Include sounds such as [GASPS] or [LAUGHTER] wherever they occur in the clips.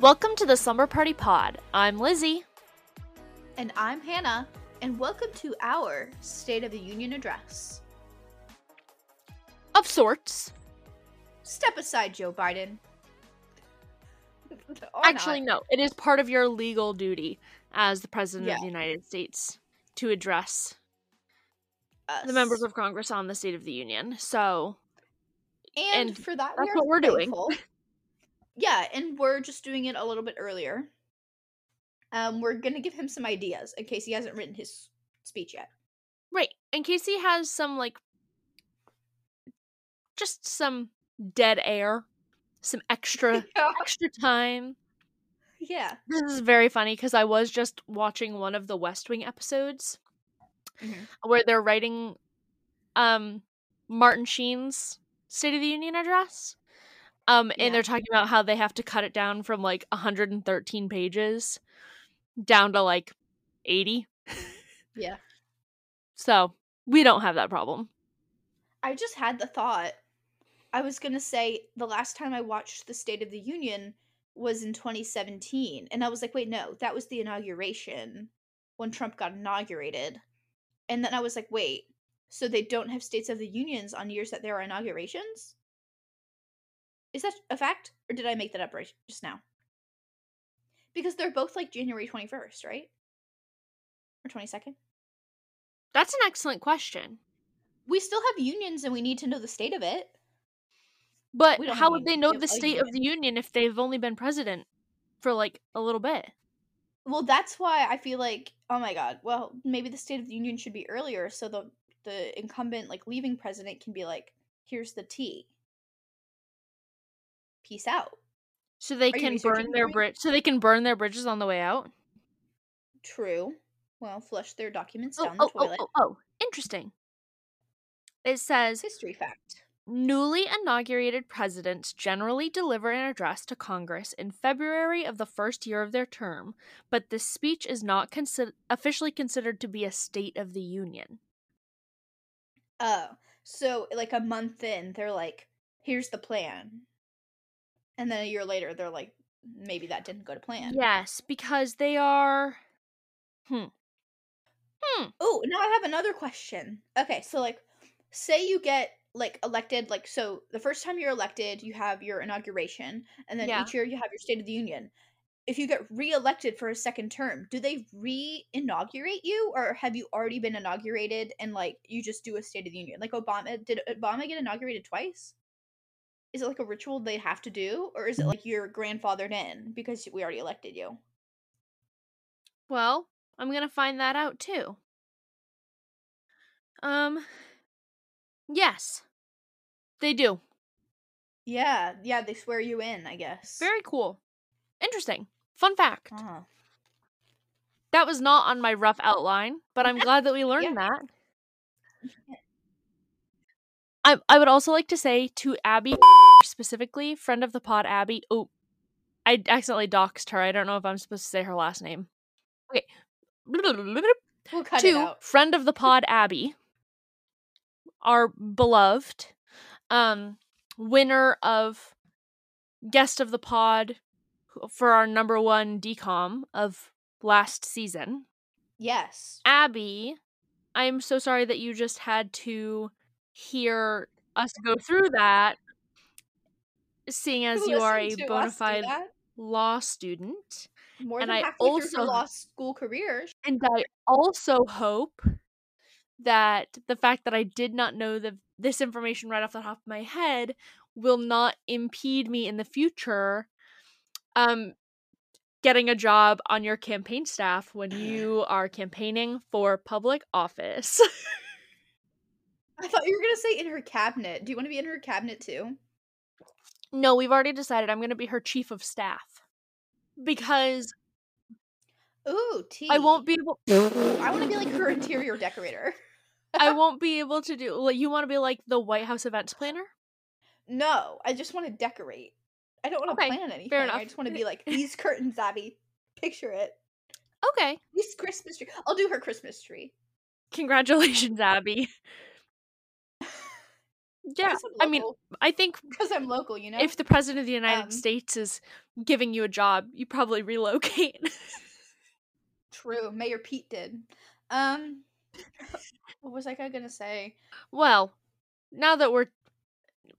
Welcome to the Slumber Party Pod. I'm Lizzie. And I'm Hannah, and welcome to our State of the Union address. Of sorts. Step aside, Joe Biden. Actually, not. no. It is part of your legal duty as the President of the United States to address Us. the members of Congress on the State of the Union. So, and, and for that, that's we what we're doing. [LAUGHS] yeah, and we're just doing it a little bit earlier. Um, we're gonna give him some ideas in case he hasn't written his speech yet. right. In case he has some, like, just some dead air, some extra [LAUGHS] extra time. Yeah. This is very funny because I was just watching one of the West Wing episodes Mhm. where they're writing um Martin Sheen's State of the Union address. Um Yeah. and they're talking about how they have to cut it down from like 113 pages down to like 80. Yeah. So, we don't have that problem. I just had the thought. I was gonna say the last time I watched the State of the Union was in 2017, and I was like, wait, no, that was the inauguration when Trump got inaugurated, and then I was like, wait, so they don't have States of the Unions on years that there are inaugurations? Is that a fact, or did I make that up right just now? Because they're both like January 21st, right? Or 22nd? That's an excellent question. We still have unions, and we need to know the state of it. But how would they know the State of the Union if they've only been president for like a little bit? Well, that's why I feel like, oh my god, well, maybe the State of the Union should be earlier so the the incumbent like leaving president can be like, here's the tea. Peace out. So they you can burn their bridge. So they can burn their bridges on the way out. True. Well, flush their documents Oh, down the oh, oh, toilet. oh, oh, interesting. It says History fact. Newly inaugurated presidents generally deliver an address to Congress in February of the first year of their term, but this speech is not consi- officially considered to be a State of the Union. Oh, so like a month in, they're like, here's the plan. And then a year later, they're like, maybe that didn't go to plan. Yes, because they are. Hmm. Oh, now I have another question. Okay, so like say you get like elected like so the first time you're elected, you have your inauguration and then Yeah. each year you have your state of the union. If you get re-elected for a second term, do they re-inaugurate you or have you already been inaugurated and like you just do a state of the union? Like Obama did Obama get inaugurated twice? Is it like a ritual they have to do or is it like you're grandfathered in because we already elected you? Well, I'm gonna find that out too. Um. Yes, they do. Yeah, yeah, they swear you in, I guess. Very cool. Interesting. Fun fact. uh That was not on my rough outline, but I'm glad that we [LAUGHS] learned Yeah. that. [LAUGHS] I I would also like to say to Abby [LAUGHS] specifically, friend of the pod Abby. Oh, I accidentally doxed her. I don't know if I'm supposed to say her last name. Okay. We'll to friend of the pod Abby, our beloved, um, winner of guest of the pod for our number one decom of last season. Yes. Abby, I'm so sorry that you just had to hear us go through that, seeing as you are a bona fide law student. more and than I halfway through her also- law school career. And I also hope that the fact that I did not know the, this information right off the top of my head will not impede me in the future um getting a job on your campaign staff when [SIGHS] you are campaigning for public office. I thought you were gonna say in her cabinet. Do you want to be in her cabinet too? no, we've already decided I'm going to be her chief of staff because Ooh, tea. I won't be able I want to be like her interior decorator. I [LAUGHS] won't be able to do like you want to be like the White House events planner? No, I just want to decorate. I don't want to Okay, plan anything. fair enough. I just want to be like [LAUGHS] these curtains, Abby. Picture it. Okay. This Christmas tree. I'll do her Christmas tree. Congratulations, Abby. [LAUGHS] yeah, I mean. I think because I'm local, you know. if the president of the United Um, States is giving you a job, you probably relocate. True, Mayor Pete did. Um, [LAUGHS] what was I gonna say? well, now that we're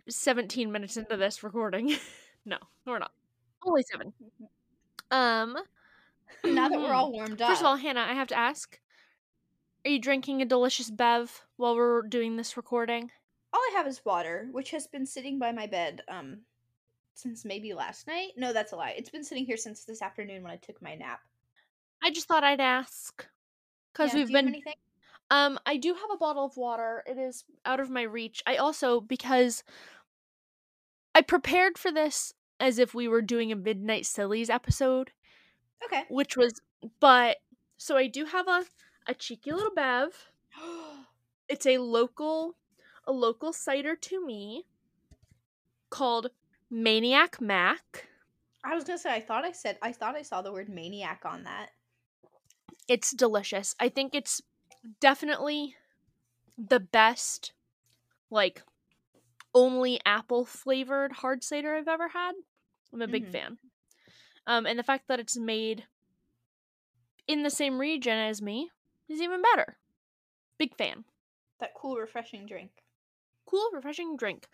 17 minutes into this recording. [LAUGHS] no, we're not. Only 7. Um [CLEARS THROAT] now that we're [CLEARS THROAT] all warmed up, First of all, Hannah, I have to ask. Are you drinking a delicious bev while we're doing this recording? all I have is water, which has been sitting by my bed um since maybe last night. No, that's a lie. It's been sitting here since this afternoon when I took my nap. I just thought I'd ask cuz Yeah, we've do you have been anything? Um, I do have a bottle of water. It is out of my reach. I also because I prepared for this as if we were doing a Midnight Sillies episode, Okay. which was but so I do have a a cheeky little bev. [GASPS] It's a local a local cider to me called Maniac Mac. I was gonna say I thought I said I thought I saw the word maniac on that. It's delicious. I think it's definitely the best like only apple flavored hard cider I've ever had. I'm a big Mhm. fan. Um and the fact that it's made in the same region as me is even better. Big fan. That cool, refreshing drink. Cool, refreshing drink.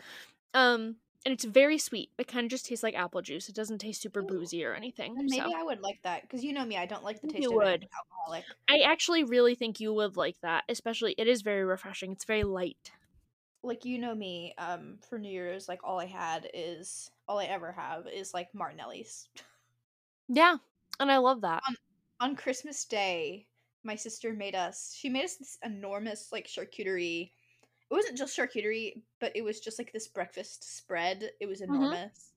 Um and it's very sweet. It kind of just tastes like apple juice. It doesn't taste super Ooh. boozy or anything. And maybe so I would like that because you know me, I don't like the taste you of would. alcoholic. I actually really think you would like that. Especially it is very refreshing. It's very light. Like you know me, um, for New Year's, like all I had is all I ever have is like Martinelli's. Yeah. And I love that. on Christmas Day, my sister made us. She made us this enormous like charcuterie. It wasn't just charcuterie, but it was just like this breakfast spread. It was enormous,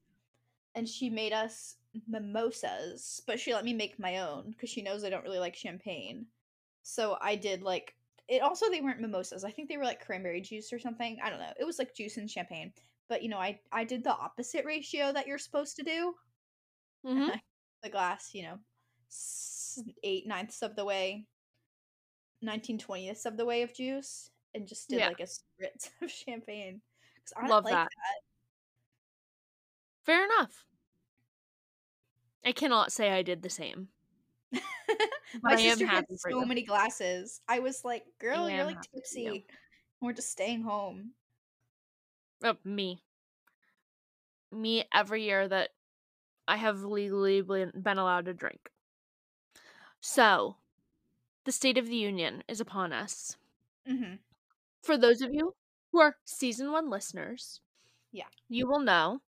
and she made us mimosas. But she let me make my own because she knows I don't really like champagne. So I did like it. Also, they weren't mimosas. I think they were like cranberry juice or something. I don't know. It was like juice and champagne. But you know, I I did the opposite ratio that you're supposed to do hmm the glass, you know, eight ninths of the way, nineteen twentieths of the way of juice, and just did Yeah. like a spritz [LAUGHS] of champagne. 'Cause I Love like that. Fair enough. I cannot say I did the same. [LAUGHS] My I sister had so many glasses. I was like, "Girl, you're like tipsy. you. We're just staying home." Oh, me. Me every year that I have legally been allowed to drink. So, the State of the Union is upon us. hmm For those of you who are season one listeners, Yeah. you will know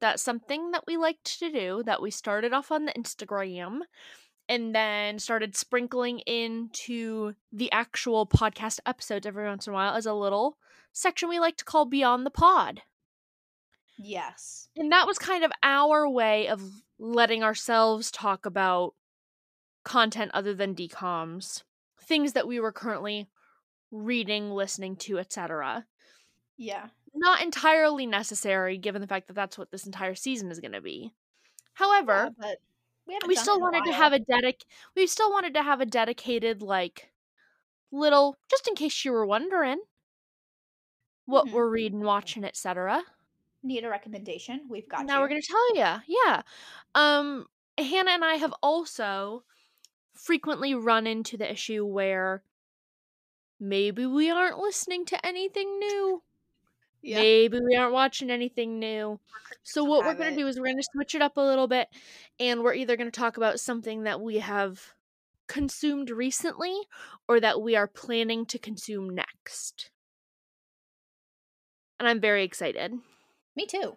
that something that we liked to do that we started off on the Instagram and then started sprinkling into the actual podcast episodes every once in a while is a little section we like to call Beyond the Pod. Yes. And that was kind of our way of letting ourselves talk about content other than decoms, things that we were currently reading, listening to, etc. Yeah. Not entirely necessary given the fact that that's what this entire season is going to be. However, Yeah, but we we still wanted to have a dedic we still wanted to have a dedicated like little just in case you were wondering what Mhm. we're reading, watching, etc. need a recommendation. We've got now you. we're gonna tell you yeah um hannah and i have also frequently run into the issue where maybe we aren't listening to anything new yeah. maybe we aren't watching anything new so what we're going to do is we're going to switch it up a little bit and we're either going to talk about something that we have consumed recently or that we are planning to consume next and i'm very excited Me too.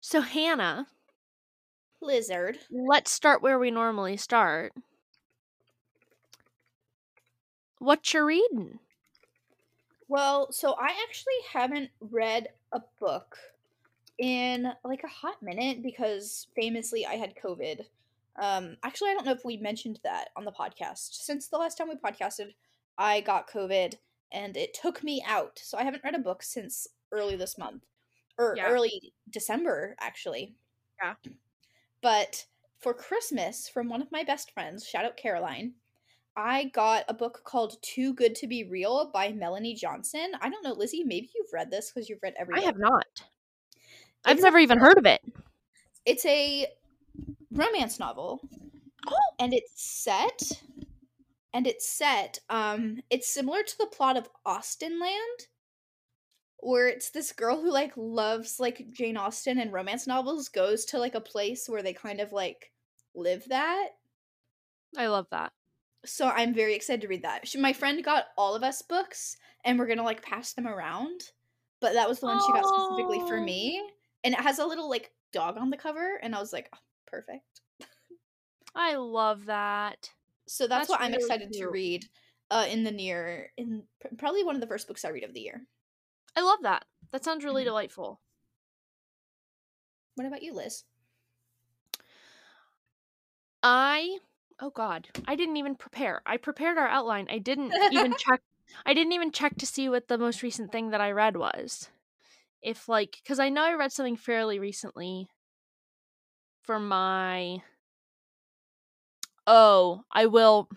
so hannah Lizard. let's start where we normally start. What you're reading? Well, so I actually haven't read a book in like a hot minute because famously I had COVID. Um, actually, I don't know if we mentioned that on the podcast. Since the last time we podcasted, I got COVID and it took me out. So I haven't read a book since early this month or Yeah. early December, actually. Yeah. But for Christmas from one of my best friends, shout out Caroline. I got a book called Too Good to Be Real by Melanie Johnson. I don't know, Lizzie, maybe you've read this because you've read every I book. have not. I've It's a- never even heard of it. It's a romance novel. Oh. And it's set and it's set um it's similar to the plot of Austenland where it's this girl who like loves like Jane Austen and romance novels goes to like a place where they kind of like live that. I love that. So I'm very excited to read that. She, my friend got all of us books and we're going to like pass them around. But that was the one she got specifically for me and it has a little like dog on the cover and I was like, oh, perfect. I love that. So that's, That's what I'm really excited to read uh in the near in pr- probably one of the first books I read of the year. I love that. That sounds really Mhm. delightful. What about you, Liz? I oh god, I didn't even prepare. I prepared our outline. I didn't even [LAUGHS] check I didn't even check to see what the most recent thing that I read was. If like cuz I know I read something fairly recently for my Oh, I will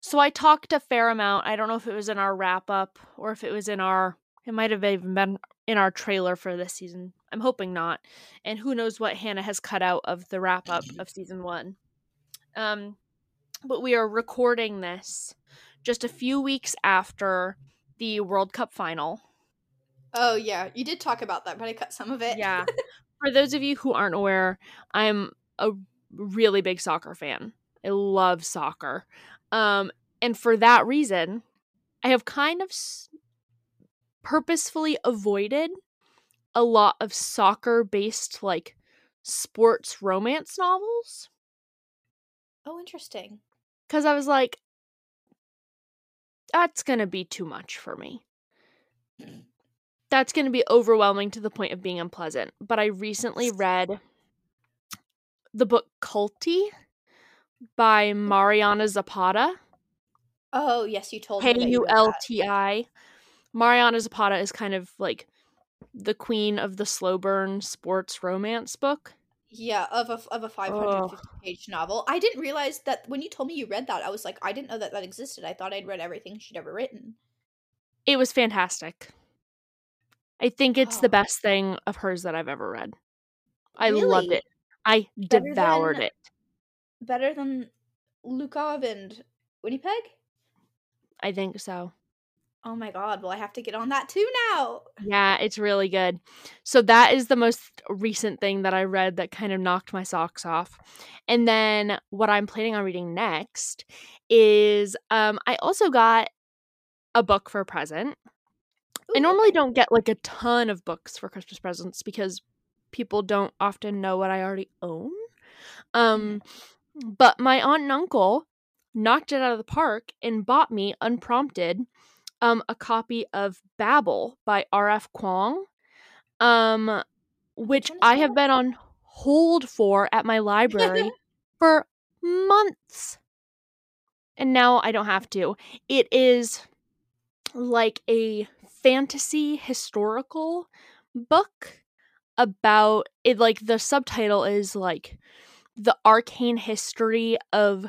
So I talked a fair amount. I don't know if it was in our wrap up or if it was in our it might have even been in our trailer for this season. I'm hoping not. And who knows what Hannah has cut out of the wrap up [LAUGHS] of season 1. Um but we are recording this just a few weeks after the World Cup final. Oh yeah, you did talk about that, but I cut some of it. Yeah. [LAUGHS] For those of you who aren't aware, I'm a really big soccer fan. I love soccer. Um, and for that reason, I have kind of s- purposefully avoided a lot of soccer based, like, sports romance novels. Oh, interesting. Because I was like, that's going to be too much for me. That's going to be overwhelming to the point of being unpleasant. But I recently read the book Kulti by mm-hmm. Mariana Zapata. Oh yes, you told me. K U L. T I. Mariana Zapata is kind of like the queen of the slow burn sports romance book. Yeah, of a of a 550 page novel. I didn't realize that when you told me you read that. I was like, I didn't know that that existed. I thought I'd read everything she'd ever written. It was fantastic. I think it's the Oh. best thing of hers that I've ever read. I loved it. I Better devoured than- it. Better than Lukov and Winnipeg. I think so. Oh my god! Well, I have to get on that too now. Yeah, it's really good. So that is the most recent thing that I read that kind of knocked my socks off. And then what I'm planning on reading next is um I also got a book for a present. I normally okay. don't get like a ton of books for Christmas presents because people don't often know what I already own. Um but my aunt and uncle knocked it out of the park and bought me unprompted um a copy of Babel by R.F. Kuang. Um which I have been on hold for at my library [LAUGHS] for months. And now I don't have to. It is like a fantasy historical book about it like the subtitle is like the arcane history of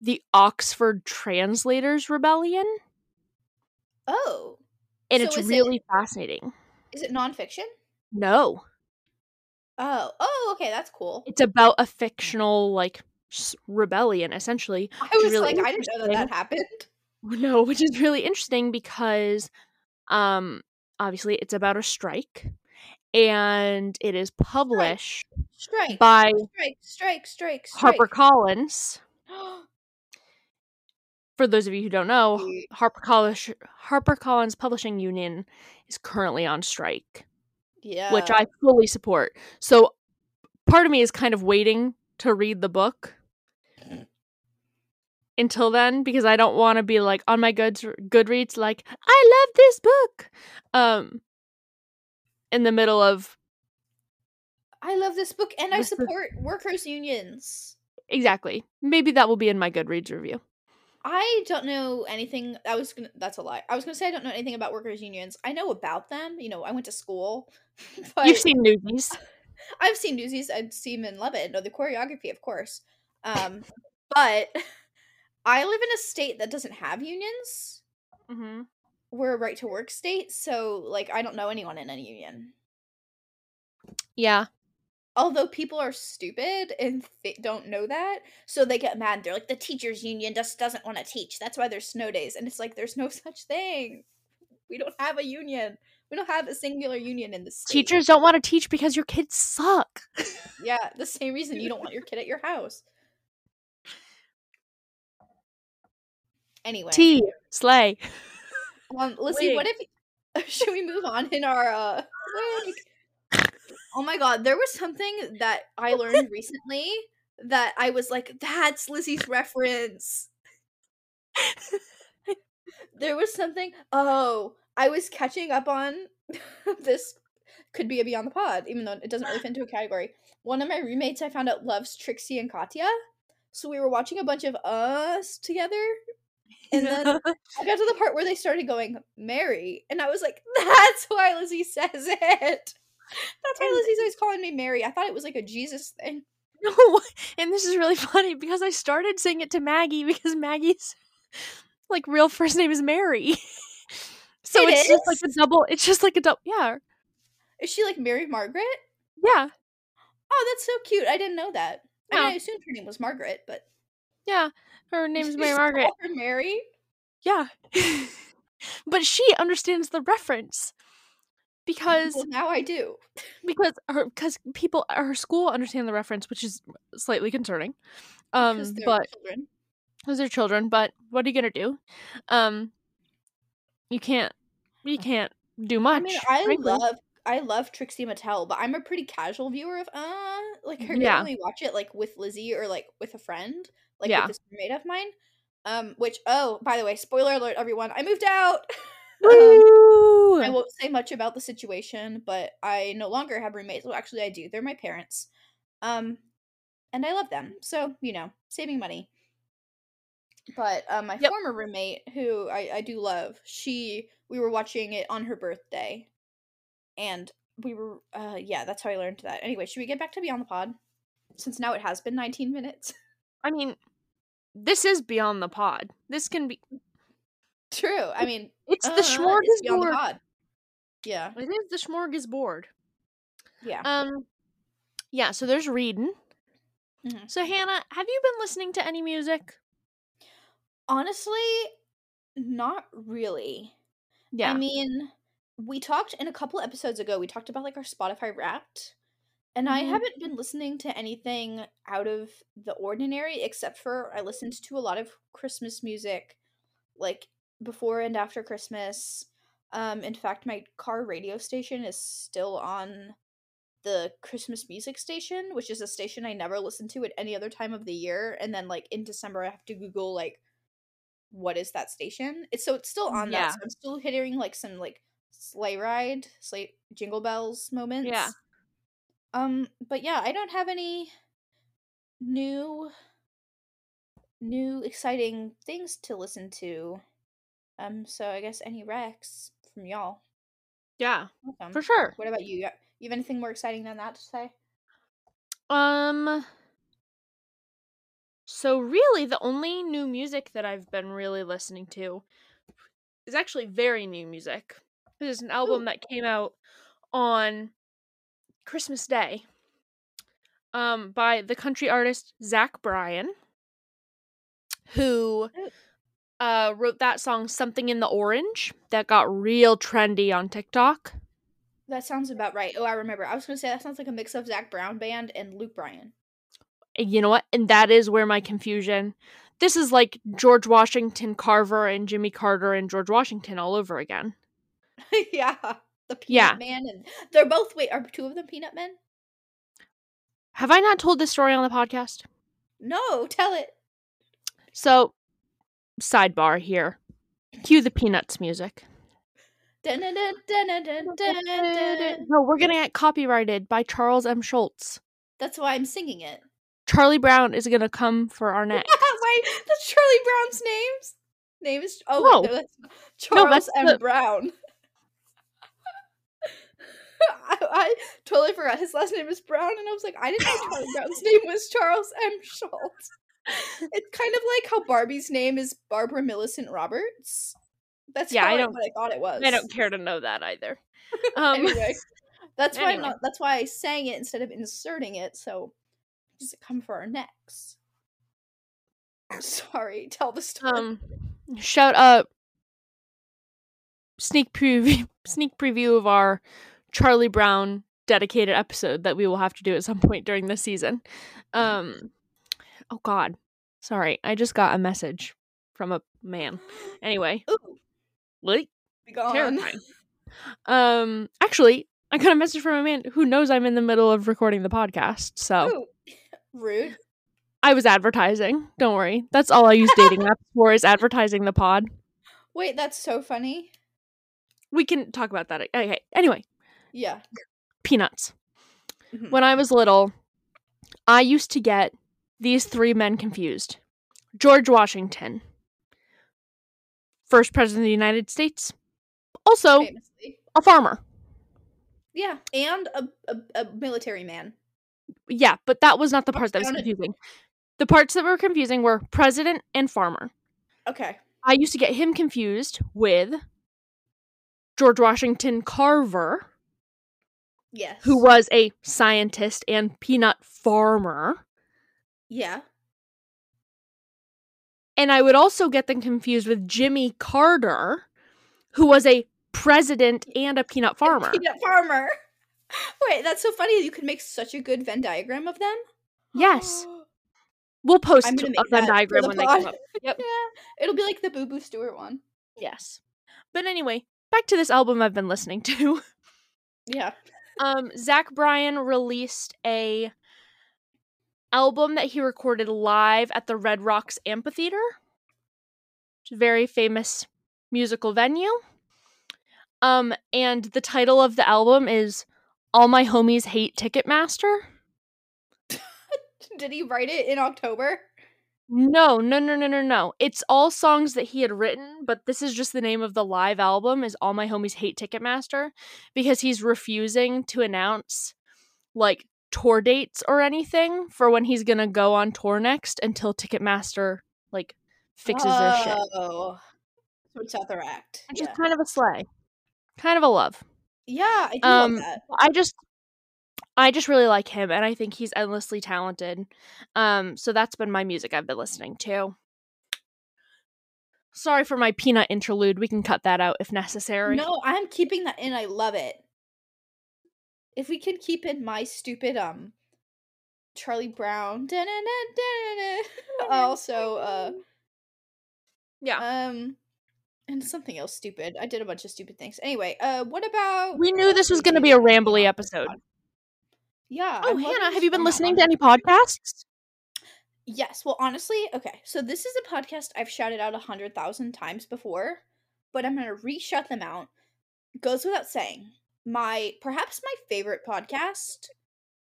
the Oxford Translators Rebellion Oh, and So it's is it- really fascinating. is it nonfiction? No, Oh, oh, okay, that's cool. it's about a fictional like rebellion essentially. I was really like, I didn't know that that happened. [LAUGHS] No, which is really interesting because um obviously it's about a strike and it is published Strike, by strike, strike, strike, strike. HarperCollins. [GASPS] [GASPS] For those of you who don't know, HarperCollins HarperCollins Publishing Union is currently on strike, yeah, which I fully support. So part of me is kind of waiting to read the book until then because I don't want to be like on my goods Goodreads like I love this book um in the middle of I love this book, and I support workers' unions. exactly. Maybe that will be in my Goodreads review. I don't know anything. I was gonna. That's a lie. I was gonna say I don't know anything about workers' unions. I know about them. You know, I went to school. [LAUGHS] But You've seen Newsies. [LAUGHS] I've seen Newsies. I've seen them and love it. No, the choreography, of course. Um, but [LAUGHS] I live in a state that doesn't have unions. Mm-hmm. We're a right to work state, so like I don't know anyone in any union. Yeah. Although people are stupid and they don't know that, so they get mad. They're like, the teachers' union just doesn't want to teach. That's why there's snow days, and it's like there's no such thing. We don't have a union. We don't have a singular union in the state. Teachers don't want to teach because your kids suck. [LAUGHS] Yeah, the same reason you don't want your kid at your house. Anyway, T slay. um, [LAUGHS] Lizzie, what if [LAUGHS] should we move on in our uh? like- oh my god, there was something that I [LAUGHS] learned recently that I was like, "That's Lizzie's reference." [LAUGHS] there was something. Oh, I was catching up on [LAUGHS] this. Could be a Beyond the Pod, even though it doesn't really fit into a category. One of my roommates I found out loves Trixie and Katya, so we were watching a bunch of us together, and then I got to the part where they started going Mary, and I was like, "That's why Lizzie says it. That's why Lizzie's always calling me Mary. I thought it was like a Jesus thing." No, [LAUGHS] and this is really [LAUGHS] funny because I started saying it to Maggie because Maggie's [LAUGHS] like real first name is Mary. so It it's just like a double. It's just like a double. Yeah, Is she like Mary Margaret? yeah, Oh, that's so cute. I didn't know that. I mean, I assumed her name was Margaret, but yeah. Her name's Mary Margaret. Mary. Yeah, but she understands the reference because Well, now I do. because her because people her school understand the reference, which is slightly concerning. Um, but children. because they're children. But what are you gonna do? Um, you can't. You can't do much. I mean, I frankly. love I love Trixie Mattel, but I'm a pretty casual viewer of uh like I Yeah. only watch it like with Lizzie or like with a friend, like Yeah. with this roommate of mine. Um, which oh, by the way, spoiler alert, everyone, I moved out. [LAUGHS] um, I won't say much about the situation, but I no longer have roommates. Well, actually, I do. They're my parents. Um, and I love them. So, you know, saving money. But uh, my Yep. former roommate, who I, I do love, she, we were watching it on her birthday. And we were, uh, yeah, that's how I learned that. Anyway, should we get back to Beyond the Pod? Since now it has been 19 minutes. I mean, this is beyond the pod. This can be. True. I mean, It's uh, the Beyond the smorgasbord. Pod. Yeah. It is the smorgasbord. Yeah. Um, yeah. So there's reading. Mhm. So Hannah, have you been listening to any music? Honestly, not really. Yeah. I mean, we talked in a couple episodes ago, we talked about like our Spotify wrapped. And I Mhm. haven't been listening to anything out of the ordinary except for I listened to a lot of Christmas music like before and after Christmas. Um in fact, my car radio station is still on the Christmas music station, which is a station I never listen to at any other time of the year and then like in December I have to google like what is that station? It's so it's still on Yeah. that. So I'm still hearing like some like sleigh ride, sleigh jingle bells moments. Yeah. Um, but yeah, I don't have any new new exciting things to listen to. Um, so I guess any Rex from y'all. yeah. Welcome. For sure. What about you? You you have anything more exciting than that to say? Um. So really, the only new music that I've been really listening to is actually very new music. It is an album Ooh. that came out on Christmas Day. Um, by the country artist Zach Bryan, who. Uh wrote that song "Something in the Orange" that got real trendy on TikTok. That sounds about right. Oh, I remember. I was gonna say that sounds like a mix of Zac Brown band and Luke Bryan. You know what? And that is where my confusion. This is like George Washington Carver and Jimmy Carter and George Washington all over again. [LAUGHS] yeah. The Peanut Yeah. Man and they're both wait, are two of them Peanut Men? Have I not told this story on the podcast? No, tell it. So, sidebar here. Cue the Peanuts music. No, we're gonna get copyrighted by Charles M. Schulz. That's why I'm singing it. Charlie Brown is gonna come for our neck. [LAUGHS] Wait, that's Charlie Brown's names. Name is oh No. wait, no, that's Charles that's M. the- Brown. [LAUGHS] I, I totally forgot his last name is Brown, and I was like, I didn't know Charlie Brown's name was Charles M. Schulz. It's kind of like how Barbie's name is Barbara Millicent Roberts. That's Yeah, I don't- what I thought it was. I don't care to know that either. [LAUGHS] Um, anyway, that's why I'm not. That's why I sang it instead of inserting it. So, does it come for our necks? [LAUGHS] Sorry, tell the story. um, shout out sneak preview sneak preview of our Charlie Brown dedicated episode that we will have to do at some point during this season. [LAUGHS] Um, oh God, sorry, I just got a message from a man. Anyway, [GASPS] Ooh, like terrifying. Um, actually, I got a message from a man who knows I'm in the middle of recording the podcast, so Ooh, [LAUGHS] rude. I was advertising. Don't worry, that's all I use dating [LAUGHS] apps for is advertising the pod. Wait, that's so funny. We can talk about that. Okay. Anyway, Yeah. peanuts. Mhm. When I was little, I used to get these three men confused. George Washington, first president of the United States, also Famously. a farmer. Yeah, and a, a, a military man. Yeah, but that was not the part that was confusing. The parts that were confusing were president and farmer. Okay. I used to get him confused with George Washington Carver, Yes. who was a scientist and peanut farmer. Yeah. And I would also get them confused with Jimmy Carter, who was a president and a peanut farmer. Peanut farmer. [LAUGHS] Wait, that's so funny. You could make such a good Venn diagram of them. Yes. [GASPS] We'll post a Venn diagram the when they come up. [LAUGHS] Yep. Yeah. It'll be like the Boo Boo Stewart one. Yes. But anyway, back to this album I've been listening to. Yeah. [LAUGHS] um Zach Bryan released a album that he recorded live at the Red Rocks Amphitheater. A very famous musical venue. Um and the title of the album is All My Homies Hate Ticketmaster. [LAUGHS] Did he write it in October? No, no, no, no, no, no. It's all songs that he had written, but this is just the name of the live album is All My Homies Hate Ticketmaster because he's refusing to announce like tour dates or anything for when he's to go on tour next until Ticketmaster like fixes their shit. Oh. So it's out their act. Which Yeah. is kind of a slay. Kind of a love. yeah, I do Um, love that. I just I just really like him and I think he's endlessly talented. Um so that's been my music I've been listening to. Sorry for my peanut interlude. We can cut that out if necessary. No, I'm keeping that in. I love it. If we could keep in my stupid um Charlie Brown [LAUGHS] also uh [LAUGHS] Yeah. um and something else stupid. I did a bunch of stupid things. Anyway, uh what about We knew this was going to be a rambly episode. Yeah. Oh, I'm Hannah, have you been listening to any podcasts? Yes. Well, honestly, okay. So this is a podcast I've shouted out a hundred thousand times before, but I'm gonna re-shout them out. Goes without saying, my perhaps my favorite podcast.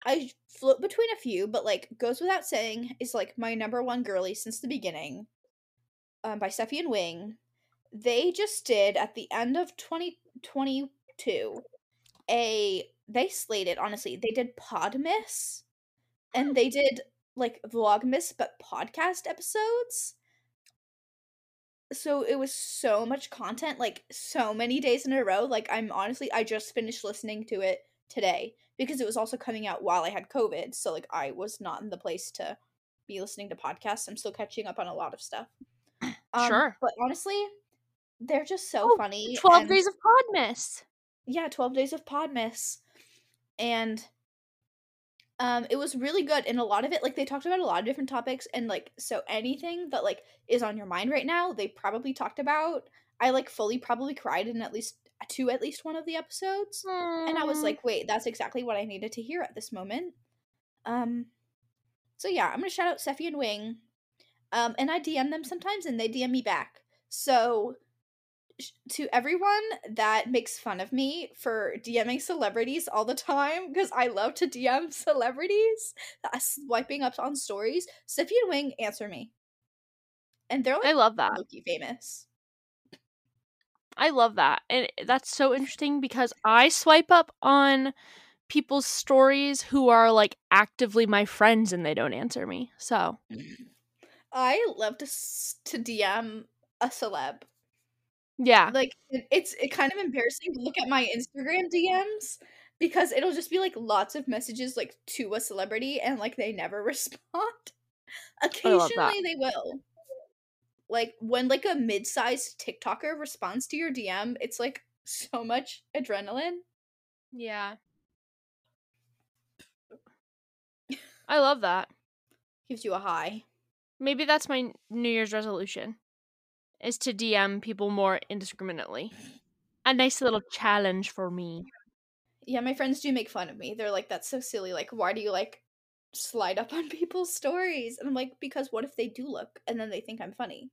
I float between a few, but like goes without saying is like my number one girly since the beginning. Um, by Steffi and Wing. They just did at the end of 2022 a they slated honestly they did Podmas and they did like vlogmas but podcast episodes so it was so much content like so many days in a row like i'm honestly i just finished listening to it today because it was also coming out while i had covid so like i was not in the place to be listening to podcasts i'm still catching up on a lot of stuff um, Sure. but honestly they're just so Oh, funny 12 and- Days of Podmas. yeah 12 days of podmas and um it was really good and a lot of it like they talked about a lot of different topics and like so anything that like is on your mind right now they probably talked about. I like fully probably cried in at least to at least one of the episodes and i was like wait that's exactly what i needed to hear at this moment. Um so yeah i'm gonna shout out Steffi and wing. Um and i dm them sometimes and they dm me back. So to everyone that makes fun of me for DMing celebrities all the time because I love to DM celebrities, uh, swiping up on stories. Steffi and Wing answer me, and they're like, I love that. low-key famous. I love that. And that's so interesting because I swipe up on people's stories who are like actively my friends and they don't answer me. So, I love to to DM a celeb. Yeah. Like it's it kind of embarrassing to look at my Instagram DMs because it'll just be like lots of messages like to a celebrity and like they never [LAUGHS] respond. Occasionally they will. Like when like a mid-sized TikToker responds to your DM, it's like so much adrenaline. Yeah. [LAUGHS] I love that. Gives you a high. Maybe that's my New Year's resolution is to DM people more indiscriminately. A nice little challenge for me. Yeah, my friends do make fun of me. They're like, that's so silly. Like, why do you like slide up [LAUGHS] on people's stories? And I'm like, because what if they do look and then they think I'm funny?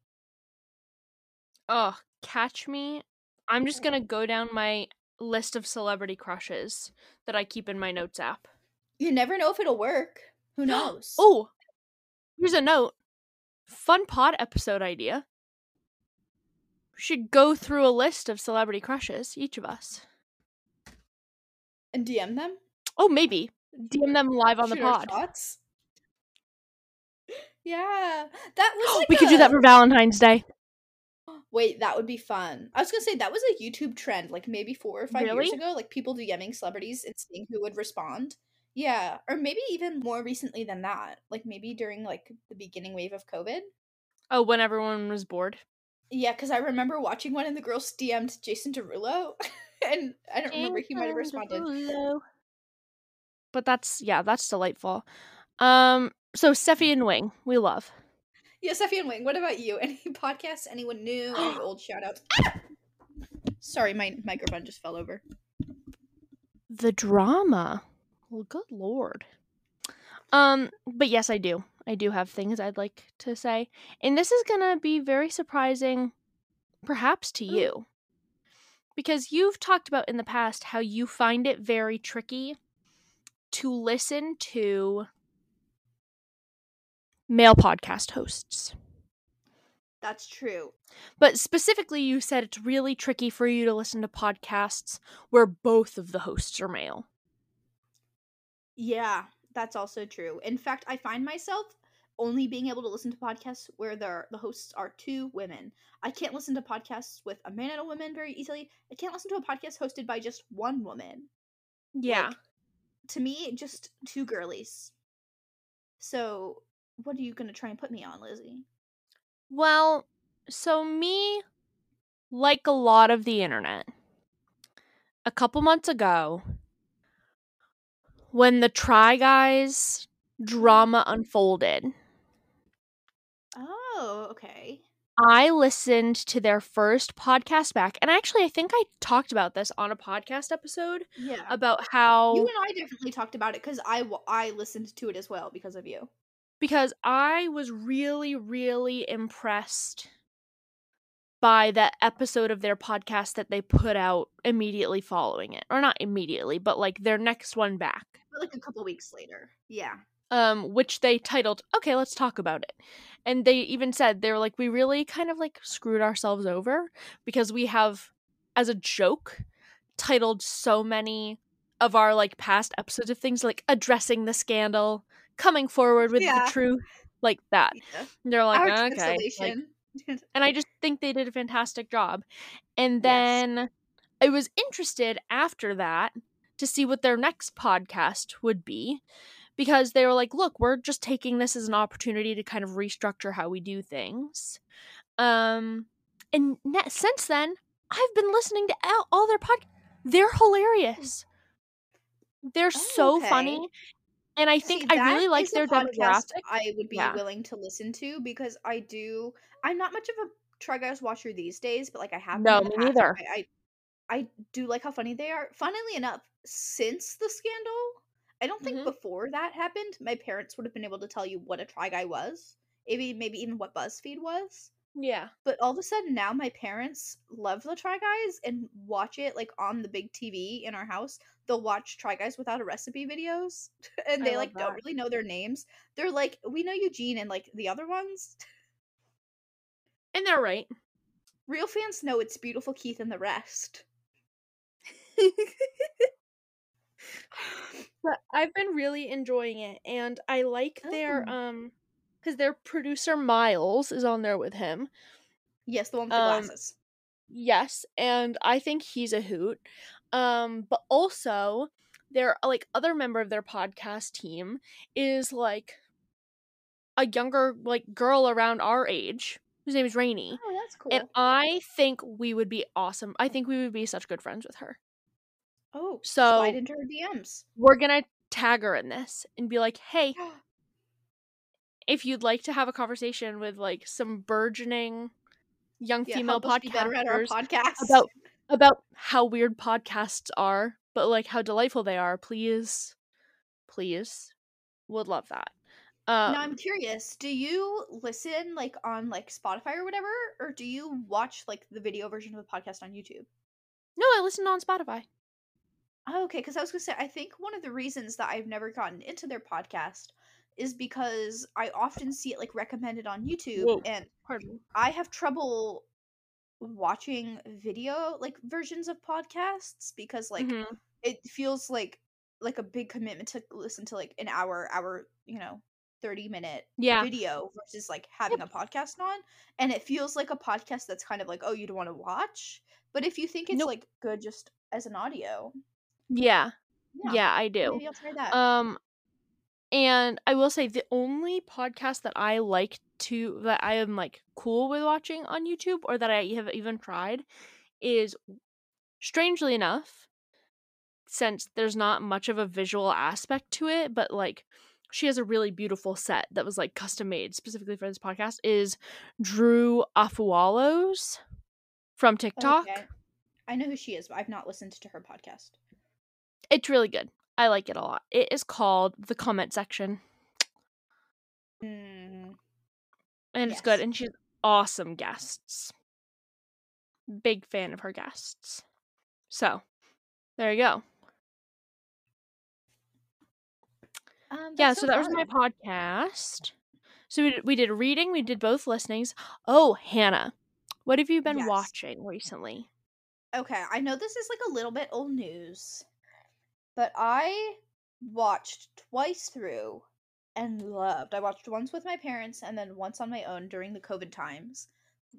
Oh, catch me. I'm just mm. going to go down my list of celebrity crushes that I keep in my notes app. You never know if it'll work. Who [GASPS] knows? Oh, here's a note. Fun pod episode idea. Should go through a list of celebrity crushes, each of us. and DM them. Oh, maybe. DM them live on the Shoot our pod. Yeah, that was [GASPS] like we could do that for Valentine's Day. [GASPS] Wait, that would be fun. I was gonna say that was a YouTube trend, like maybe four or five years ago, like people DMing celebrities and seeing who would respond. Yeah, or maybe even more recently than that, like maybe during like the beginning wave of COVID. Oh, when everyone was bored. Yeah, because I remember watching one and the girls DM'd Jason Derulo, [LAUGHS] and I don't remember he might have responded. But that's yeah, that's delightful. Um, so Steffi and Wing, we love. Yeah, Steffi and Wing. What about you? [LAUGHS] Any podcasts? Anyone new? [GASPS] Any old shout outs? Sorry, my microphone just fell over. The drama. Well, good lord. Um, but yes, I do. I do have things I'd like to say. And this is gonna be very surprising, perhaps to mm. you. Because you've talked about in the past how you find it very tricky to listen to male podcast hosts. That's true. But specifically, you said it's really tricky for you to listen to podcasts where both of the hosts are male. Yeah, that's also true. In fact, I find myself only being able to listen to podcasts where the the hosts are two women. I can't listen to podcasts with a man and a woman very easily. I can't listen to a podcast hosted by just one woman. Yeah. Like, to me, just two girlies. So, what are you going to try and put me on, Lizzie? Well, so me, like a lot of the internet, a couple months ago, when the Try Guys mm-hmm. drama unfolded, Oh, okay. I listened to their first podcast back. And actually, I think I talked about this on a podcast episode Yeah. about how. you and I definitely talked about it because I I listened to it as well because of you. because I was really, really impressed by that episode of their podcast that they put out immediately following it. Or not immediately, but like their next one back. But like a couple weeks later. Yeah. Um, which they titled, Okay, let's talk about it. And they even said they were like, We really kind of like screwed ourselves over because we have, as a joke, titled so many of our like past episodes of things like addressing the scandal, coming forward with Yeah. the truth, like that. yeah. And They're like, Our okay. Like, [LAUGHS] and I just think they did a fantastic job. And Yes. then I was interested after that to see what their next podcast would be because they were like, look, we're just taking this as an opportunity to kind of restructure how we do things. Um and ne- since then, I've been listening to all, all their pod they're hilarious. They're Oh, so okay. funny. And I think See, I really like their podcast demographic. I would be Yeah. willing to listen to because I do. I'm not much of a Try Guys watcher these days, but like I have. No, me neither. I, I I do like how funny they are. Funnily enough, since the scandal, I don't think Mhm. before that happened, my parents would have been able to tell you what a Try Guy was. Maybe maybe even what BuzzFeed was. Yeah. But all of a sudden now my parents love the Try Guys and watch it like on the big TV in our house. They'll watch Try Guys without a recipe videos [LAUGHS] and they like don't really know their names. They're like, we know Eugene and like the other ones. And they're right. Real fans know it's beautiful Keith and the rest. [LAUGHS] But I've been really enjoying it, and I like their Oh. um, because their producer Miles is on there with him. Yes, the one with the Um, glasses. Yes, and I think he's a hoot. Um, but also their like other member of their podcast team is like a younger like girl around our age whose name is Rainy. Oh, that's cool. And I think we would be awesome. I think we would be such good friends with her. Oh, So slide into her DMs. we're gonna tag her in this and be like, hey, [GASPS] if you'd like to have a conversation with like some burgeoning young yeah, female us be better at our podcasters podcast. about about how weird podcasts are, but like how delightful they are, please, please, would love that. Um, now I'm curious. Do you listen like on like Spotify or whatever, or do you watch like the video version of the podcast on YouTube? no, I listen on Spotify. Oh, okay, because I was gonna say I think one of the reasons that I've never gotten into their podcast is because I often see it like recommended on YouTube, Whoa. and Pardon. I have trouble watching video like versions of podcasts because like Mhm. it feels like like a big commitment to listen to like an hour hour you know 30 minute Yeah, video versus like having a podcast on and it feels like a podcast that's kind of like oh you don't want to watch but if you think it's Nope. like good just as an audio yeah, yeah, yeah, I do. maybe i'll try that Um, and I will say the only podcast that I like to that I am like cool with watching on YouTube or that I have even tried is strangely enough since there's not much of a visual aspect to it, but like she has a really beautiful set that was like custom made specifically for this podcast is Drew Afualos from TikTok. Okay. i know who she is but i've not listened to her podcast It's really good. I like it a lot. It is called The Comment Section. mm, and it's good and she's awesome guests. Big fan of her guests. So there you go. Um, yeah that's so that was my podcast. So we did, we did reading we did both listenings oh hannah what have you been Yes. watching recently? Okay, I know this is like a little bit old news, but I watched twice through and loved. I watched once with my parents and then once on my own during the COVID times.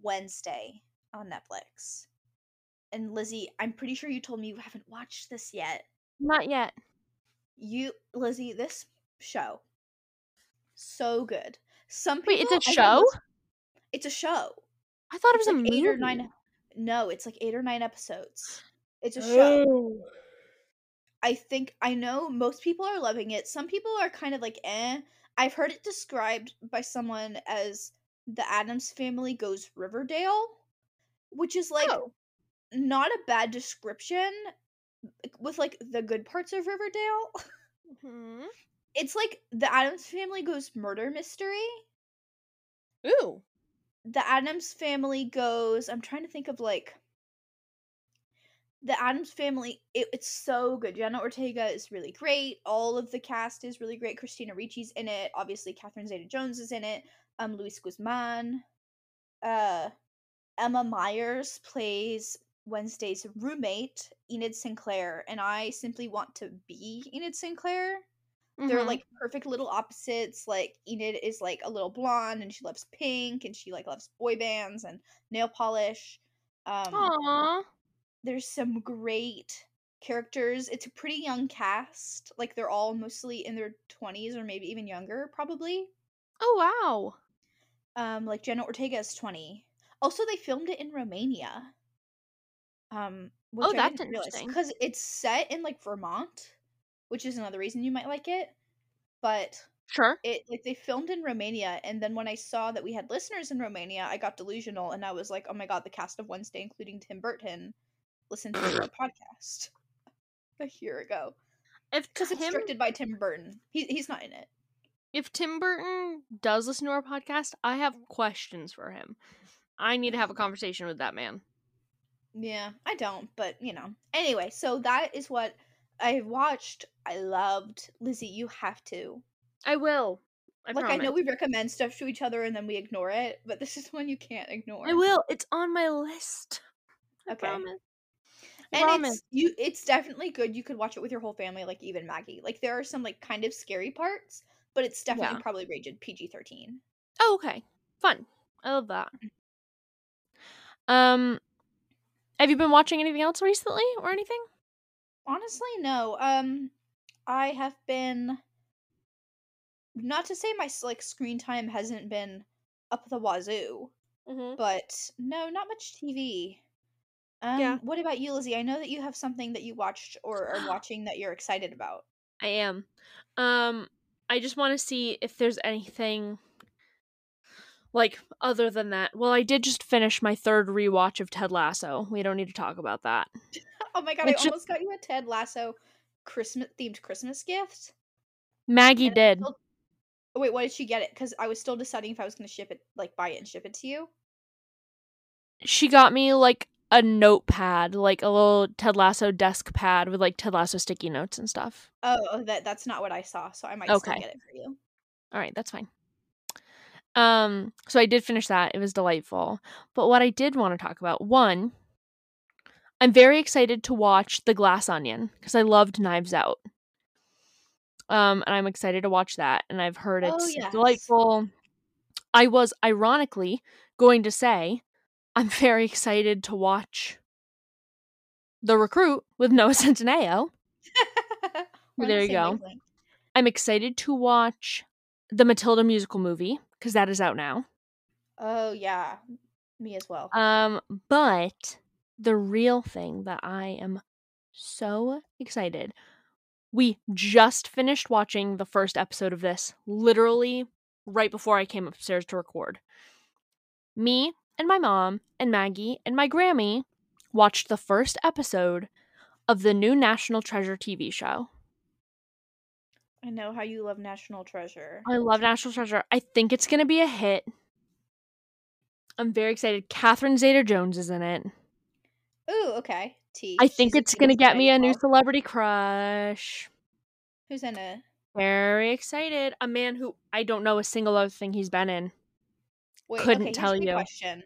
Wednesday on Netflix. And Lizzie, I'm pretty sure you told me you haven't watched this yet. not yet You, Lizzie, this show so good. Some people wait it's a I show most- It's a show. i thought it was It's a like movie eight or nine. No, it's like eight or nine episodes. It's a show. Oh. I think I know most people are loving it. Some people are kind of like eh. I've heard it described by someone as the Addams family goes Riverdale, which is like Oh. not a bad description with like the good parts of Riverdale. Mhm. [LAUGHS] It's like the Addams family goes murder mystery. ooh The Addams family goes I'm trying to think of like the Addams family, it, it's so good. Jenna Ortega is really great. All of the cast is really great. Christina Ricci's in it. Obviously, Catherine Zeta Jones is in it. Um, Luis Guzman. Uh, Emma Myers plays Wednesday's roommate, Enid Sinclair, and I simply want to be Enid Sinclair. They're Mhm. like perfect little opposites. Like Enid is like a little blonde and she loves pink and she like loves boy bands and nail polish. Um Aw. There's some great characters. It's a pretty young cast. Like they're all mostly in their 20s or maybe even younger, probably. oh wow Um, like Jenna Ortega is 20. Also, they filmed it in Romania. Um, which Oh, I that's interesting. because it's set in like Vermont, which is another reason you might like it. But sure it like they filmed in Romania, and then when I saw that we had listeners in Romania, I got delusional, and I was like, "Oh my god, the cast of Wednesday, including Tim Burton, listened to our podcast [LAUGHS] a year ago if because it's directed by Tim Burton. He he's not in it. if Tim Burton does listen to our podcast, I have questions for him. I need to have a conversation with that man. Yeah, I don't, but you know. Anyway, so that is what I watched. I loved Lizzie. You have to. I will. I like I know we recommend stuff to each other and then we ignore it, but this is one you can't ignore. I will. It's on my list. I Okay. promise. And Ramen. it's you it's definitely good. You could watch it with your whole family, like even Maggie. Like there are some like kind of scary parts, but it's definitely Yeah. probably rated PG thirteen. Oh, okay. Fun. I love that. Um have you been watching anything else recently or anything? Honestly, no. Um, I have been. Not to say my like screen time hasn't been up the wazoo, Mm-hmm. but no, not much TV. Um, Yeah. what about you, Lizzie? I know that you have something that you watched or are [GASPS] watching that you're excited about. I am. Um I just want to see if there's anything like other than that. Well, I did just finish my third rewatch of Ted Lasso. We don't need to talk about that. [LAUGHS] Oh my god, I just- almost got you a Ted Lasso Christmas themed Christmas gift. Maggie and did. still- Oh, wait, why did she get it? Because I was still deciding if I was going to ship it, like buy it and ship it to you. She got me like a notepad, like a little Ted Lasso desk pad with like Ted Lasso sticky notes and stuff. Oh, that that's not what I saw, so I might Okay. still get it for you. All right, that's fine. Um, so I did finish that. It was delightful. But what I did want to talk about, one, I'm very excited to watch The Glass Onion because I loved Knives Out. Um, and I'm excited to watch that, and I've heard Oh, it's yes. delightful. I was ironically going to say I'm very excited to watch The Recruit with Noah [LAUGHS] Centineo. [LAUGHS] There you go. wavelength. I'm excited to watch the Matilda musical movie because that is out now. Oh yeah, me as well. Um, but the real thing that I am so excited. We just finished watching the first episode of this literally right before I came upstairs to record. Me and my mom and Maggie and my Grammy watched the first episode of the new National Treasure TV show. I know how you love National Treasure. I love National Treasure. I think it's going to be a hit. I'm very excited. Catherine Zeta Jones is in it. Ooh, okay. T. I think She's it's going to get me a new celebrity crush. Who's in it? Very excited. A man who I don't know a single other thing he's been in. Wait, Couldn't okay, tell you. Question.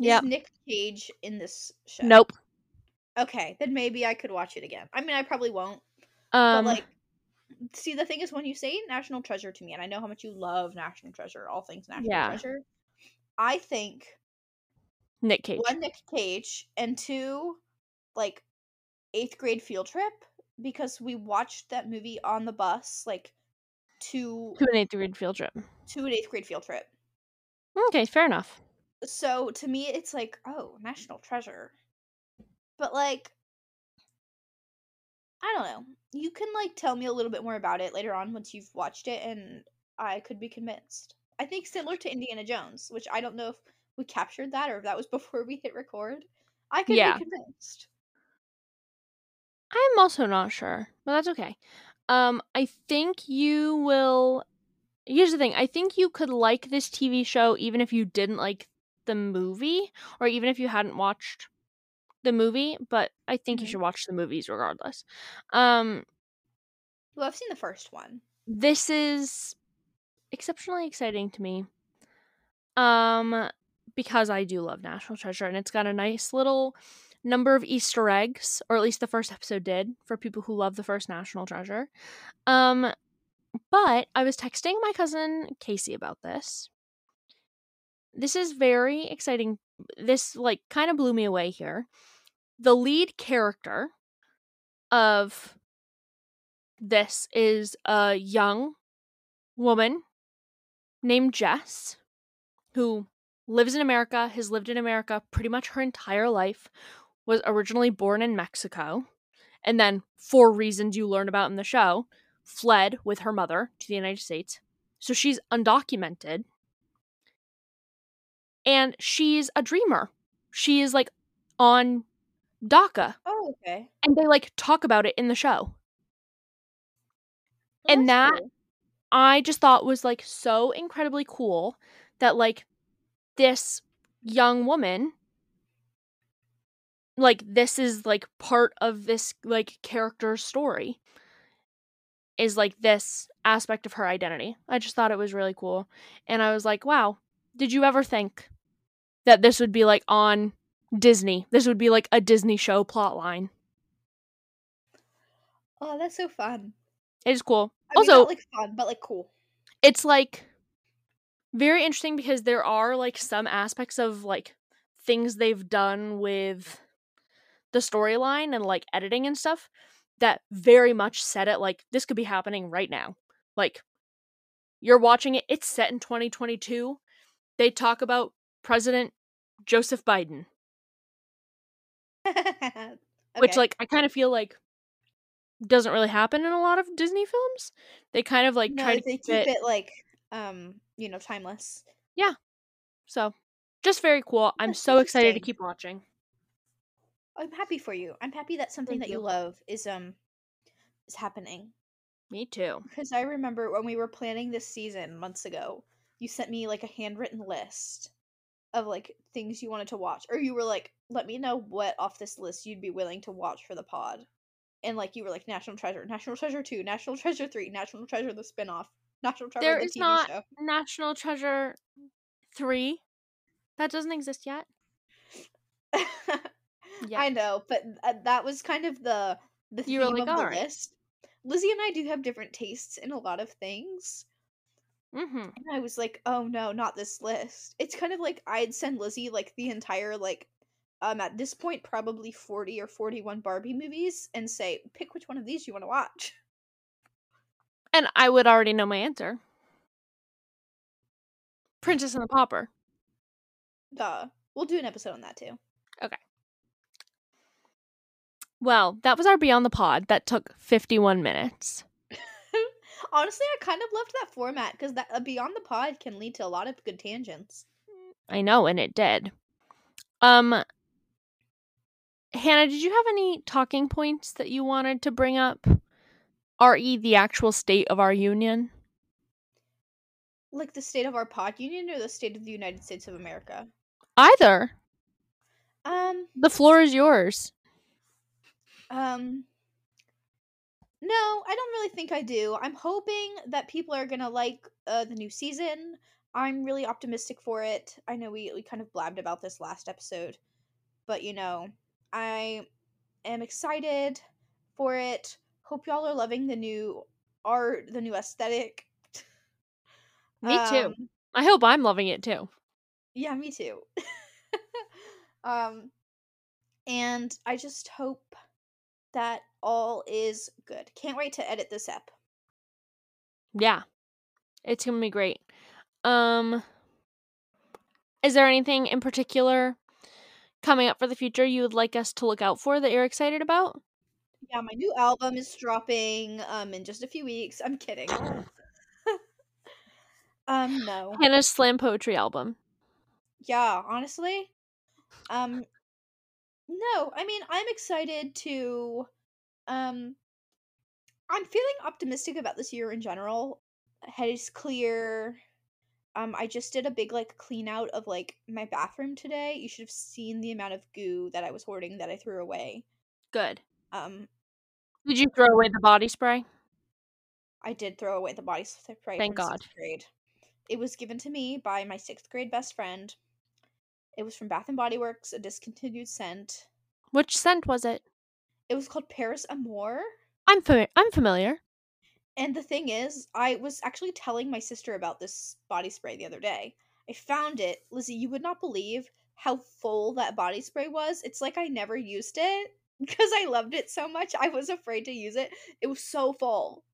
Is Nick Cage in this show? Nope. Okay, then maybe I could watch it again. I mean, I probably won't. Um but like, see, the thing is, when you say National Treasure to me, and I know how much you love National Treasure, all things National Yeah. Treasure, I think Nick Cage. one Nick Cage and two, like eighth grade field trip because we watched that movie on the bus, like to To an eighth grade field trip. to an eighth grade field trip. Okay, fair enough. So to me, it's like, oh, National Treasure, but like, I don't know. You can like tell me a little bit more about it later on once you've watched it, and I could be convinced. I think similar to Indiana Jones, which I don't know if we captured that or if that was [LAUGHS] before we hit record. I could Yeah. be convinced. I'm also not sure, but that's okay. Um, I think you will. Here's the thing I think you could like this TV show even if you didn't like the movie, or even if you hadn't watched the movie, but I think you Mhm. should watch the movies regardless. Um, Well, I've seen the first one. this is exceptionally exciting to me. Um, because I do love National Treasure, and it's got a nice little number of Easter eggs, or at least the first episode did, for people who love the first National Treasure. Um, but I was texting my cousin Casey about this. This is very exciting. This like kind of blew me away here. The lead character of this is a young woman named Jess who lives in America, has lived in America pretty much her entire life, was originally born in Mexico, and then, for reasons you learn about in the show, fled with her mother to the United States. So she's undocumented. And she's a dreamer. She is like on DACA. Oh, okay. And they like talk about it in the show. Well, And that- cool. I just thought was like so incredibly cool that like this young woman like this is like part of this like character story is like this aspect of her identity. I just thought it was really cool. And I was like, wow, did you ever think that this would be like on Disney. This would be like a Disney show plot line. Oh, that's so fun. It is cool. I mean, also, not like fun, but like cool. it's like very interesting because there are like some aspects of like things they've done with the storyline and like editing and stuff that very much set it like this could be happening right now. Like you're watching it, it's set in 2022. They talk about President Joseph Biden, [LAUGHS] which like I kind of feel like doesn't really happen in a lot of Disney films. They kind of like no, try to they keep it, it like um, you know, timeless. Yeah. So just very cool. I'm so excited to keep watching. I'm happy for you. I'm happy that something Thank that you you. love is um is happening. Me too. Because I remember when we were planning this season months ago, you sent me like a handwritten list of like things you wanted to watch. Or you were like, let me know what off this list you'd be willing to watch for the pod. And like you were like National Treasure, National Treasure 2, National Treasure 3, National Treasure the spin-off, National Treasure There the is TV not show. National Treasure 3. That doesn't exist yet. [LAUGHS] Yeah. I know, but uh, that was kind of the the You theme like, of the "Alright." list. Lizzie and I do have different tastes in a lot of things. Mm-hmm. And I was like, oh no, not this list. It's kind of like I'd send Lizzie like the entire like um at this point probably 40 or 41 Barbie movies and say, pick which one of these you want to watch. And I would already know my answer. Princess and the Pauper. Duh. We'll do an episode on that too. Well, that was our Beyond the Pod. That took 51 minutes. [LAUGHS] Honestly, I kind of loved that format because that uh, Beyond the Pod can lead to a lot of good tangents. I know, and it did. Um, Hannah, did you have any talking points that you wanted to bring up? Re the actual state of our union. Like the state of our pod union or the state of the United States of America. Either. Um, The floor is yours. Um No, I don't really think I do. I'm hoping that people are going to like uh, the new season. I'm really optimistic for it. I know we we kind of blabbed about this last episode, but you know, I am excited for it. Hope y'all are loving the new art, the new aesthetic. [LAUGHS] Me too. Um, I hope I'm loving it too. yeah, me too. [LAUGHS] um, and I just hope that all is good. Can't wait to edit this ep. Yeah. It's going to be great. Um Is there anything in particular coming up for the future you would like us to look out for that you're excited about? Yeah, my new album is dropping um in just a few weeks. I'm kidding. [LAUGHS] um, no. Hannah's slam poetry album. Yeah, honestly. Um no, I mean, I'm excited to um I'm feeling optimistic about this year in general. Head is clear. Um I just did a big like clean out of like my bathroom today. You should have seen the amount of goo that I was hoarding that I threw away. Good. Um Did you throw away the body spray? I did throw away the body spray Thank God. grade. It was given to me by my sixth grade best friend. It was from Bath and Body Works, a discontinued scent. Which scent was it? It was called Paris Amour. I'm fami- I'm familiar. And the thing is, I was actually telling my sister about this body spray the other day. I found it. Lizzie, you would not believe how full that body spray was. It's like I never used it [LAUGHS] because I loved it so much. I was afraid to use it. It was so full.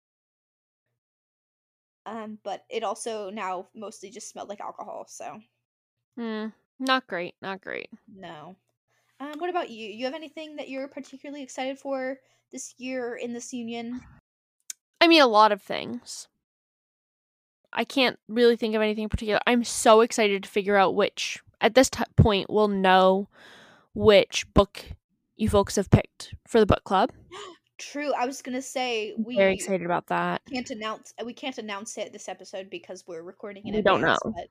Um, but it also now mostly just smelled like alcohol, so Hmm. Not great. Not great. no. Um, what about you? You have anything that you're particularly excited for this year in this union? I mean, a lot of things. I can't really think of anything in particular. I'm so excited to figure out which, at this t- point, we'll know which book you folks have picked for the book club. [GASPS] True. I was gonna say we Very excited about that. can't announce we can't announce it this episode because we're recording in We don't know. But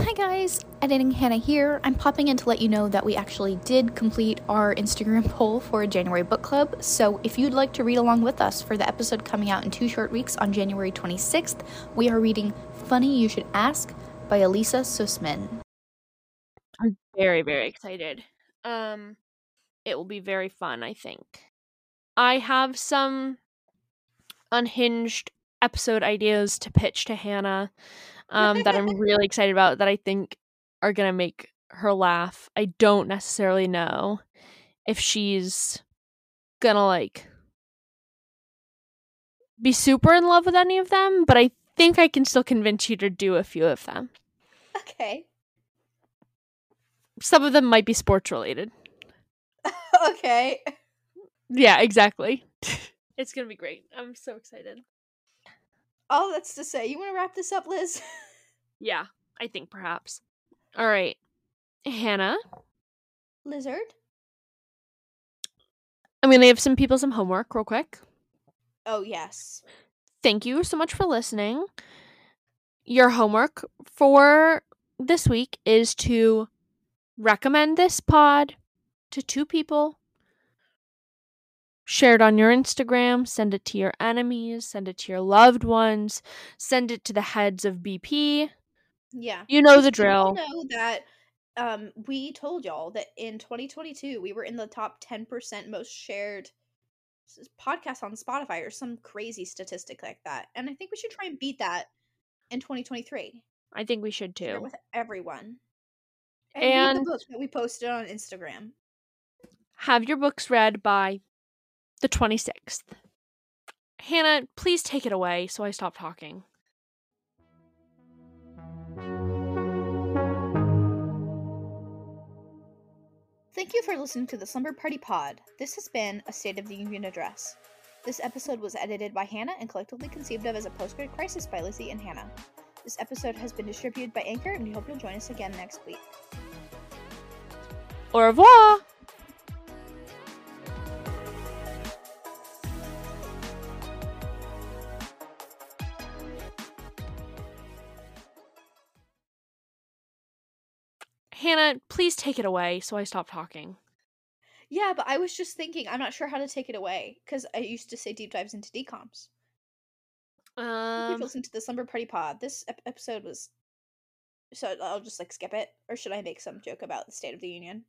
Hi guys, editing Hannah here. I'm popping in to let you know that we actually did complete our Instagram [LAUGHS] poll for January book club. So if you'd like to read along with us for the episode coming out in two short weeks on January 26th, we are reading Funny You Should Ask by Elisa Sussman. I'm very, very excited. Um it will be very fun, I think. I have some unhinged episode ideas to pitch to Hannah um, that I'm really excited about that I think are going to make her laugh. I don't necessarily know if she's going to like be super in love with any of them, but I think I can still convince you to do a few of them. Okay. Some of them might be sports related. [LAUGHS] okay. Yeah, exactly. [LAUGHS] it's going to be great. I'm so excited. All that's to say, you want to wrap this up, Liz? Yeah, I think perhaps. All right. Hannah, Lizard? I'm going to give some people some homework real quick. Oh, yes. Thank you so much for listening. Your homework for this week is to recommend this pod to two people. Share it on your Instagram, send it to your enemies, send it to your loved ones, send it to the heads of BP. Yeah. You know the Because we all drill. know that um, we told y'all that in 2022 we were in the top 10% most shared podcasts on Spotify or some crazy statistic like that. And I think we should try and beat that in 2023. I think we should too. with everyone. And, And- the book that we posted on Instagram. Have your books read by the 26th. Hannah, please take it away so I stop talking. Thank you for listening to the Slumber Party Pod. This has been a State of the Union address. This episode was edited by Hannah and collectively conceived of as a postgrad crisis by Lizzie and Hannah. This episode has been distributed by Anchor, and we hope you'll join us again next week. Au revoir! Hannah, please take it away so I stop talking. Yeah, but I was just thinking, I'm not sure how to take it away because I used to say deep dives into decoms. Thank you for Um, listening to the Slumber Party Pod. This ep- episode was. So I'll just like skip it, or should I make some joke about the State of the Union?